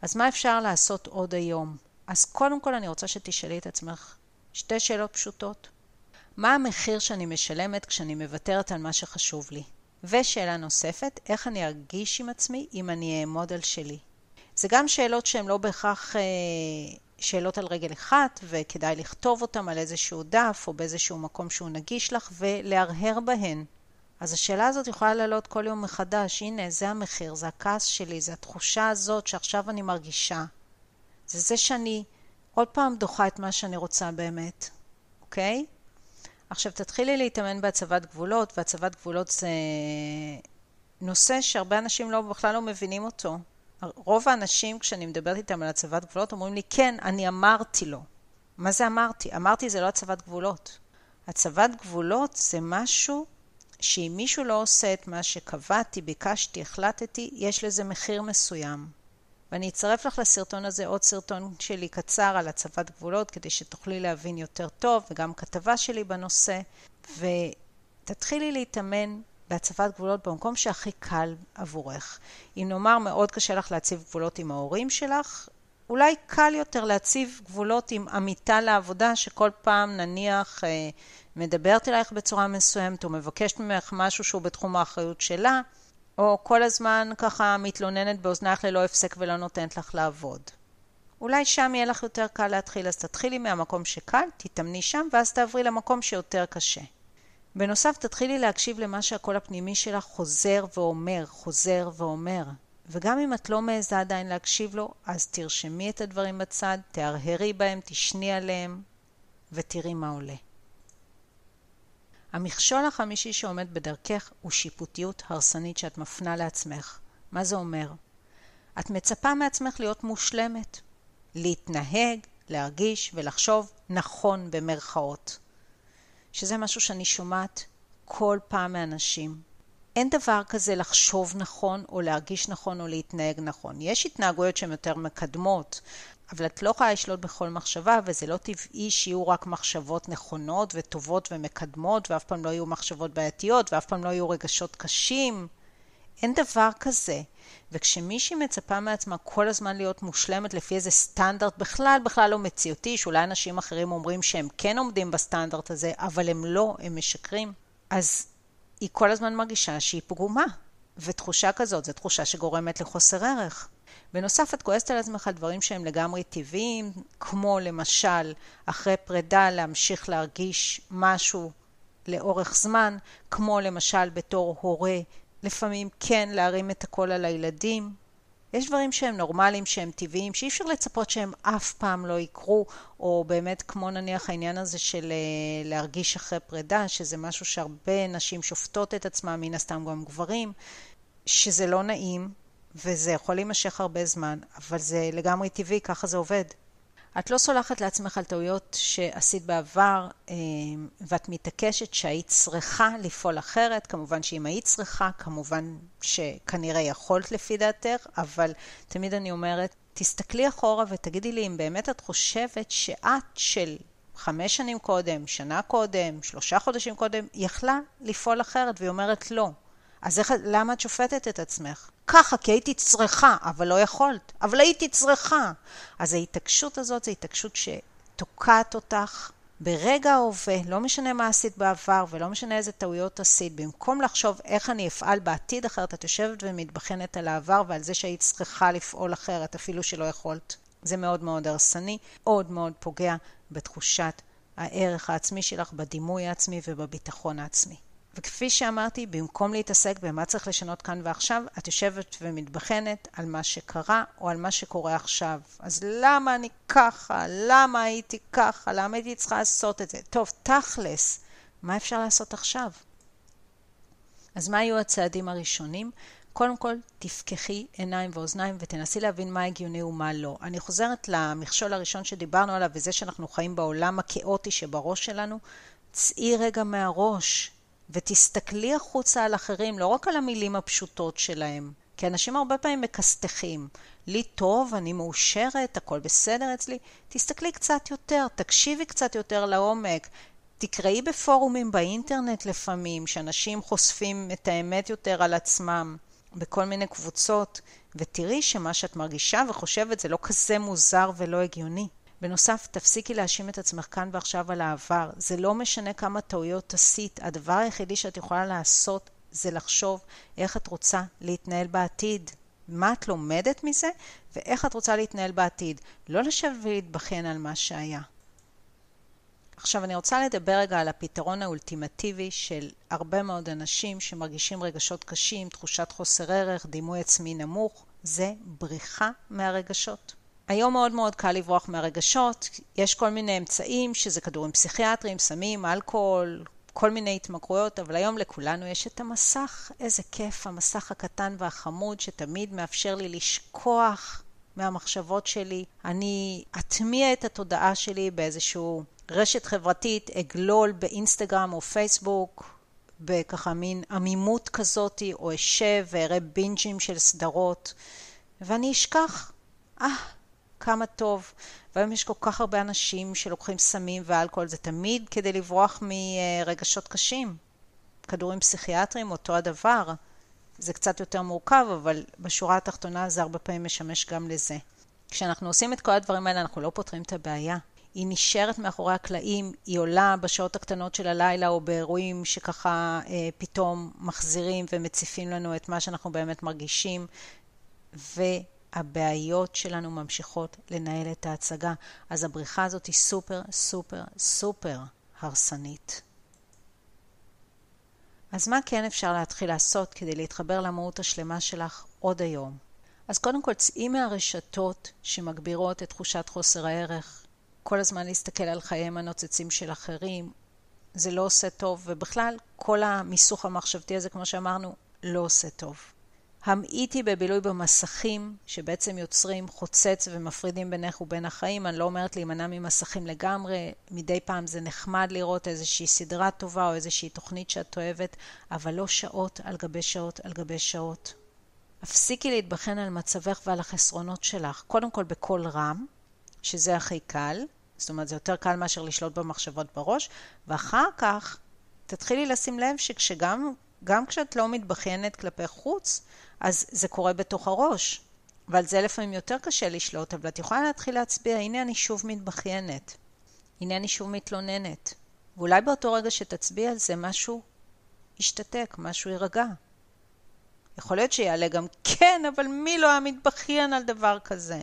אז מה אפשר לעשות עוד היום? אז קודם כל אני רוצה שתשאלי את עצמך שתי שאלות פשוטות. מה המחיר שאני משלמת כשאני מוותרת על מה שחשוב לי? ושאלה נוספת, איך אני ארגיש עם עצמי אם אני אעמוד על שלי? זה גם שאלות שהן לא בהכרח אה, שאלות על רגל אחת, וכדאי לכתוב אותן על איזשהו דף או באיזשהו מקום שהוא נגיש לך ולהרהר בהן. אז השאלה הזאת יכולה לעלות כל יום מחדש, הנה, זה המחיר, זה הכעס שלי, זה התחושה הזאת שעכשיו אני מרגישה. זה זה שאני עוד פעם דוחה את מה שאני רוצה באמת, אוקיי? עכשיו תתחילי להתאמן בהצבת גבולות, והצבת גבולות זה נושא שהרבה אנשים לא, בכלל לא מבינים אותו. רוב האנשים, כשאני מדברת איתם על הצבת גבולות, אומרים לי, כן, אני אמרתי לו. מה זה אמרתי? אמרתי זה לא הצבת גבולות. הצבת גבולות זה משהו שאם מישהו לא עושה את מה שקבעתי, ביקשתי, החלטתי, יש לזה מחיר מסוים. ואני אצרף לך לסרטון הזה עוד סרטון שלי קצר על הצבת גבולות, כדי שתוכלי להבין יותר טוב, וגם כתבה שלי בנושא, ותתחילי להתאמן בהצבת גבולות במקום שהכי קל עבורך. אם נאמר מאוד קשה לך להציב גבולות עם ההורים שלך, אולי קל יותר להציב גבולות עם עמיתה לעבודה, שכל פעם נניח אה, מדברת אלייך בצורה מסוימת, או מבקשת ממך משהו שהוא בתחום האחריות שלה, או כל הזמן ככה מתלוננת באוזנייך ללא הפסק ולא נותנת לך לעבוד. אולי שם יהיה לך יותר קל להתחיל, אז תתחילי מהמקום שקל, תתאמני שם, ואז תעברי למקום שיותר קשה. בנוסף, תתחילי להקשיב למה שהקול הפנימי שלך חוזר ואומר, חוזר ואומר. וגם אם את לא מעיזה עדיין להקשיב לו, אז תרשמי את הדברים בצד, תהרהרי בהם, תשני עליהם, ותראי מה עולה. המכשול החמישי שעומד בדרכך הוא שיפוטיות הרסנית שאת מפנה לעצמך. מה זה אומר? את מצפה מעצמך להיות מושלמת, להתנהג, להרגיש ולחשוב נכון במרכאות. שזה משהו שאני שומעת כל פעם מאנשים. אין דבר כזה לחשוב נכון או להרגיש נכון או להתנהג נכון. יש התנהגויות שהן יותר מקדמות, אבל את לא יכולה לשלוט בכל מחשבה, וזה לא טבעי שיהיו רק מחשבות נכונות וטובות ומקדמות, ואף פעם לא יהיו מחשבות בעייתיות, ואף פעם לא יהיו רגשות קשים. אין דבר כזה. וכשמישהי מצפה מעצמה כל הזמן להיות מושלמת לפי איזה סטנדרט בכלל, בכלל לא מציאותי, שאולי אנשים אחרים אומרים שהם כן עומדים בסטנדרט הזה, אבל הם לא, הם משקרים, אז היא כל הזמן מרגישה שהיא פגומה. ותחושה כזאת זו תחושה שגורמת לחוסר ערך. בנוסף, את כועסת על עצמך על דברים שהם לגמרי טבעיים, כמו למשל, אחרי פרידה להמשיך להרגיש משהו לאורך זמן, כמו למשל בתור הורה, לפעמים כן להרים את הכל על הילדים. יש דברים שהם נורמליים, שהם טבעיים, שאי אפשר לצפות שהם אף פעם לא יקרו, או באמת כמו נניח העניין הזה של אה, להרגיש אחרי פרידה, שזה משהו שהרבה נשים שופטות את עצמם, מן הסתם גם גברים, שזה לא נעים, וזה יכול להימשך הרבה זמן, אבל זה לגמרי טבעי, ככה זה עובד. את לא סולחת לעצמך על טעויות שעשית בעבר, אה, ואת מתעקשת שהיית צריכה לפעול אחרת. כמובן שאם היית צריכה, כמובן שכנראה יכולת לפי דעתך, אבל תמיד אני אומרת, תסתכלי אחורה ותגידי לי אם באמת את חושבת שאת של חמש שנים קודם, שנה קודם, שלושה חודשים קודם, יכלה לפעול אחרת, והיא אומרת לא. אז איך, למה את שופטת את עצמך? ככה, כי הייתי צריכה, אבל לא יכולת, אבל הייתי צריכה. אז ההתעקשות הזאת זו התעקשות שתוקעת אותך ברגע ההווה, לא משנה מה עשית בעבר ולא משנה איזה טעויות עשית, במקום לחשוב איך אני אפעל בעתיד אחרת, את יושבת ומתבחנת על העבר ועל זה שהיית צריכה לפעול אחרת, אפילו שלא יכולת. זה מאוד מאוד הרסני, מאוד מאוד פוגע בתחושת הערך העצמי שלך, בדימוי העצמי ובביטחון העצמי. וכפי שאמרתי, במקום להתעסק במה צריך לשנות כאן ועכשיו, את יושבת ומתבחנת על מה שקרה או על מה שקורה עכשיו. אז למה אני ככה? למה הייתי ככה? למה הייתי צריכה לעשות את זה? טוב, תכלס, מה אפשר לעשות עכשיו? אז מה היו הצעדים הראשונים? קודם כל, תפקחי עיניים ואוזניים ותנסי להבין מה הגיוני ומה לא. אני חוזרת למכשול הראשון שדיברנו עליו, וזה שאנחנו חיים בעולם הכאוטי שבראש שלנו. צאי רגע מהראש, ותסתכלי החוצה על אחרים, לא רק על המילים הפשוטות שלהם. כי אנשים הרבה פעמים מכסתחים. לי טוב, אני מאושרת, הכל בסדר אצלי. תסתכלי קצת יותר, תקשיבי קצת יותר לעומק. תקראי בפורומים באינטרנט לפעמים, שאנשים חושפים את האמת יותר על עצמם, בכל מיני קבוצות, ותראי שמה שאת מרגישה וחושבת זה לא כזה מוזר ולא הגיוני. בנוסף, תפסיקי להאשים את עצמך כאן ועכשיו על העבר. זה לא משנה כמה טעויות עשית. הדבר היחידי שאת יכולה לעשות זה לחשוב איך את רוצה להתנהל בעתיד. מה את לומדת מזה ואיך את רוצה להתנהל בעתיד. לא לשבת ולהתבחן על מה שהיה. עכשיו אני רוצה לדבר רגע על הפתרון האולטימטיבי של הרבה מאוד אנשים שמרגישים רגשות קשים, תחושת חוסר ערך, דימוי עצמי נמוך, זה בריחה מהרגשות. היום מאוד מאוד קל לברוח מהרגשות, יש כל מיני אמצעים שזה כדורים פסיכיאטריים, סמים, אלכוהול, כל מיני התמכרויות, אבל היום לכולנו יש את המסך, איזה כיף, המסך הקטן והחמוד שתמיד מאפשר לי לשכוח מהמחשבות שלי. אני אטמיע את התודעה שלי באיזשהו רשת חברתית, אגלול באינסטגרם או פייסבוק, בככה מין עמימות כזאתי, או אשב ואראה בינג'ים של סדרות, ואני אשכח. אה, כמה טוב. והיום יש כל כך הרבה אנשים שלוקחים סמים ואלכוהול, זה תמיד כדי לברוח מרגשות קשים. כדורים פסיכיאטריים, אותו הדבר. זה קצת יותר מורכב, אבל בשורה התחתונה זה הרבה פעמים משמש גם לזה. כשאנחנו עושים את כל הדברים האלה, אנחנו לא פותרים את הבעיה. היא נשארת מאחורי הקלעים, היא עולה בשעות הקטנות של הלילה או באירועים שככה אה, פתאום מחזירים ומציפים לנו את מה שאנחנו באמת מרגישים, והבעיות שלנו ממשיכות לנהל את ההצגה. אז הבריחה הזאת היא סופר סופר סופר הרסנית. אז מה כן אפשר להתחיל לעשות כדי להתחבר למהות השלמה שלך עוד היום? אז קודם כל צאי מהרשתות שמגבירות את תחושת חוסר הערך, כל הזמן להסתכל על חייהם הנוצצים של אחרים, זה לא עושה טוב, ובכלל כל המיסוך המחשבתי הזה, כמו שאמרנו, לא עושה טוב. המעיטי בבילוי במסכים, שבעצם יוצרים חוצץ ומפרידים בינך ובין החיים. אני לא אומרת להימנע ממסכים לגמרי, מדי פעם זה נחמד לראות איזושהי סדרה טובה או איזושהי תוכנית שאת אוהבת, אבל לא שעות על גבי שעות על גבי שעות. הפסיקי להתבחן על מצבך ועל החסרונות שלך, קודם כל בקול רם, שזה הכי קל, זאת אומרת זה יותר קל מאשר לשלוט במחשבות בראש, ואחר כך תתחילי לשים לב שכשגם גם כשאת לא מתבכיינת כלפי חוץ, אז זה קורה בתוך הראש. ועל זה לפעמים יותר קשה לשלוט, אבל את יכולה להתחיל להצביע, הנה אני שוב מתבכיינת, הנה אני שוב מתלוננת. ואולי באותו רגע שתצביע על זה משהו ישתתק, משהו יירגע. יכול להיות שיעלה גם כן, אבל מי לא היה מתבכיין על דבר כזה?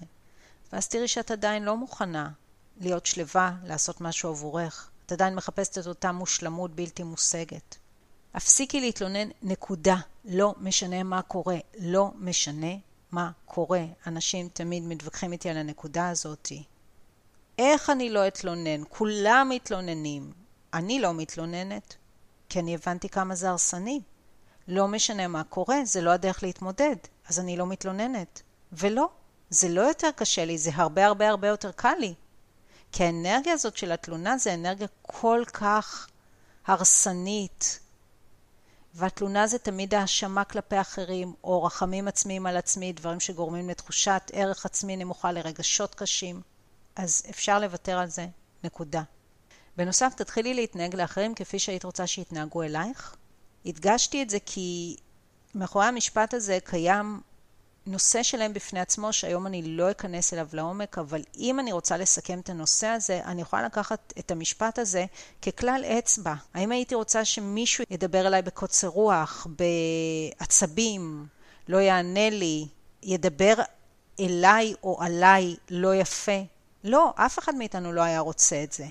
ואז תראי שאת עדיין לא מוכנה להיות שלווה, לעשות משהו עבורך. את עדיין מחפשת את אותה מושלמות בלתי מושגת. הפסיקי להתלונן, נקודה. לא משנה מה קורה. לא משנה מה קורה. אנשים תמיד מתווכחים איתי על הנקודה הזאת. איך אני לא אתלונן? כולם מתלוננים. אני לא מתלוננת, כי אני הבנתי כמה זה הרסני. לא משנה מה קורה, זה לא הדרך להתמודד, אז אני לא מתלוננת. ולא, זה לא יותר קשה לי, זה הרבה הרבה הרבה יותר קל לי. כי האנרגיה הזאת של התלונה זה אנרגיה כל כך הרסנית. והתלונה זה תמיד האשמה כלפי אחרים, או רחמים עצמיים על עצמי, דברים שגורמים לתחושת ערך עצמי נמוכה, לרגשות קשים. אז אפשר לוותר על זה, נקודה. בנוסף, תתחילי להתנהג לאחרים כפי שהיית רוצה שיתנהגו אלייך. הדגשתי את זה כי מאחורי המשפט הזה קיים נושא שלם בפני עצמו, שהיום אני לא אכנס אליו לעומק, אבל אם אני רוצה לסכם את הנושא הזה, אני יכולה לקחת את המשפט הזה ככלל אצבע. האם הייתי רוצה שמישהו ידבר אליי בקוצר רוח, בעצבים, לא יענה לי, ידבר אליי או עליי לא יפה? לא, אף אחד מאיתנו לא היה רוצה את זה.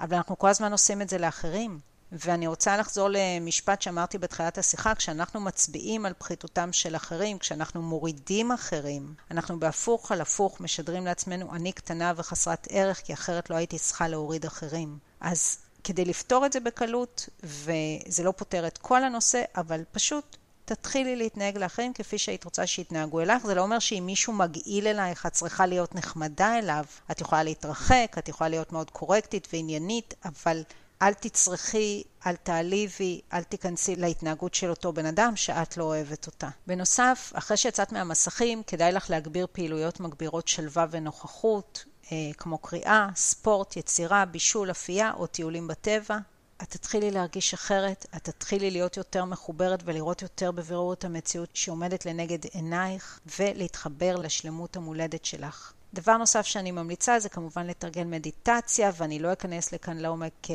אבל אנחנו כל הזמן עושים את זה לאחרים. ואני רוצה לחזור למשפט שאמרתי בתחילת השיחה, כשאנחנו מצביעים על פחיתותם של אחרים, כשאנחנו מורידים אחרים, אנחנו בהפוך על הפוך משדרים לעצמנו אני קטנה וחסרת ערך, כי אחרת לא הייתי צריכה להוריד אחרים. אז כדי לפתור את זה בקלות, וזה לא פותר את כל הנושא, אבל פשוט תתחילי להתנהג לאחרים כפי שהיית רוצה שיתנהגו אלייך. זה לא אומר שאם מישהו מגעיל אלייך, את צריכה להיות נחמדה אליו. את יכולה להתרחק, את יכולה להיות מאוד קורקטית ועניינית, אבל אל תצרכי, אל תעליבי, אל תיכנסי להתנהגות של אותו בן אדם שאת לא אוהבת אותה. בנוסף, אחרי שיצאת מהמסכים, כדאי לך להגביר פעילויות מגבירות שלווה ונוכחות, אה, כמו קריאה, ספורט, יצירה, בישול, אפייה או טיולים בטבע. את תתחילי להרגיש אחרת, את תתחילי להיות יותר מחוברת ולראות יותר בבירור את המציאות שעומדת לנגד עינייך ולהתחבר לשלמות המולדת שלך. דבר נוסף שאני ממליצה זה כמובן לתרגל מדיטציה, ואני לא אכנס לכאן לעומק אה,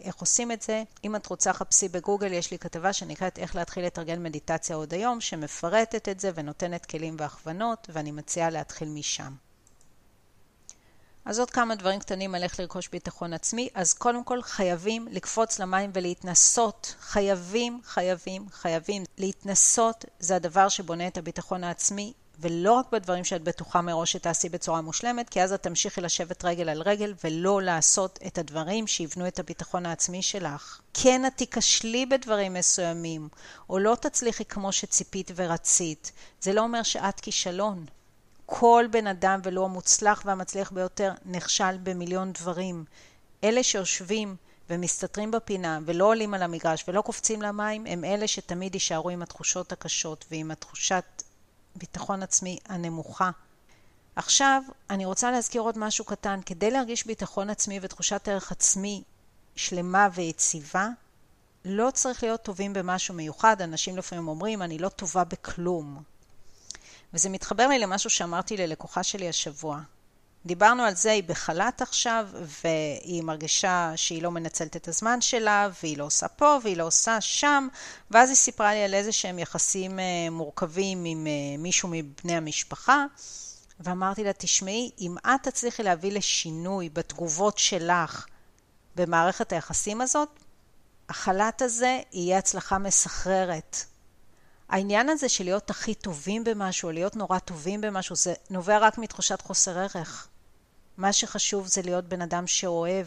איך עושים את זה. אם את רוצה, חפשי בגוגל, יש לי כתבה שנקראת איך להתחיל לתרגל מדיטציה עוד היום, שמפרטת את זה ונותנת כלים והכוונות, ואני מציעה להתחיל משם. אז עוד כמה דברים קטנים על איך לרכוש ביטחון עצמי. אז קודם כל חייבים לקפוץ למים ולהתנסות. חייבים, חייבים, חייבים. להתנסות זה הדבר שבונה את הביטחון העצמי ולא רק בדברים שאת בטוחה מראש שתעשי בצורה מושלמת, כי אז את תמשיכי לשבת רגל על רגל ולא לעשות את הדברים שיבנו את הביטחון העצמי שלך. כן, את תיכשלי בדברים מסוימים, או לא תצליחי כמו שציפית ורצית. זה לא אומר שאת כישלון. כל בן אדם, ולא המוצלח והמצליח ביותר, נכשל במיליון דברים. אלה שיושבים ומסתתרים בפינה ולא עולים על המגרש ולא קופצים למים, הם אלה שתמיד יישארו עם התחושות הקשות ועם התחושת ביטחון עצמי הנמוכה. עכשיו, אני רוצה להזכיר עוד משהו קטן. כדי להרגיש ביטחון עצמי ותחושת ערך עצמי שלמה ויציבה, לא צריך להיות טובים במשהו מיוחד. אנשים לפעמים אומרים, אני לא טובה בכלום. וזה מתחבר לי למשהו שאמרתי ללקוחה שלי השבוע. דיברנו על זה, היא בחל"ת עכשיו, והיא מרגישה שהיא לא מנצלת את הזמן שלה, והיא לא עושה פה, והיא לא עושה שם, ואז היא סיפרה לי על איזה שהם יחסים אה, מורכבים עם אה, מישהו מבני המשפחה, ואמרתי לה, תשמעי, אם את תצליחי להביא לשינוי בתגובות שלך במערכת היחסים הזאת, החל"ת הזה יהיה הצלחה מסחררת. העניין הזה של להיות הכי טובים במשהו, או להיות נורא טובים במשהו, זה נובע רק מתחושת חוסר ערך. מה שחשוב זה להיות בן אדם שאוהב,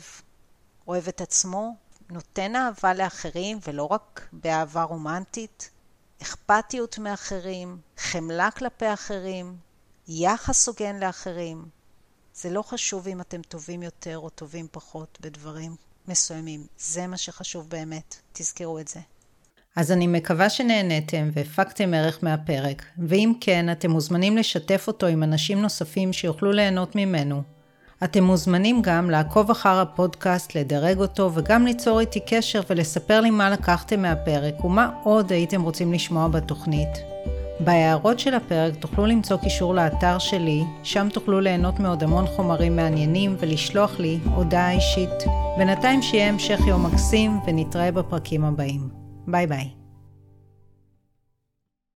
אוהב את עצמו, נותן אהבה לאחרים, ולא רק באהבה רומנטית, אכפתיות מאחרים, חמלה כלפי אחרים, יחס הוגן לאחרים. זה לא חשוב אם אתם טובים יותר או טובים פחות בדברים מסוימים. זה מה שחשוב באמת. תזכרו את זה. אז אני מקווה שנהניתם והפקתם ערך מהפרק, ואם כן, אתם מוזמנים לשתף אותו עם אנשים נוספים שיוכלו ליהנות ממנו. אתם מוזמנים גם לעקוב אחר הפודקאסט, לדרג אותו וגם ליצור איתי קשר ולספר לי מה לקחתם מהפרק ומה עוד הייתם רוצים לשמוע בתוכנית. בהערות של הפרק תוכלו למצוא קישור לאתר שלי, שם תוכלו ליהנות מעוד המון חומרים מעניינים ולשלוח לי הודעה אישית. בינתיים שיהיה המשך יום מקסים ונתראה בפרקים הבאים. ביי ביי.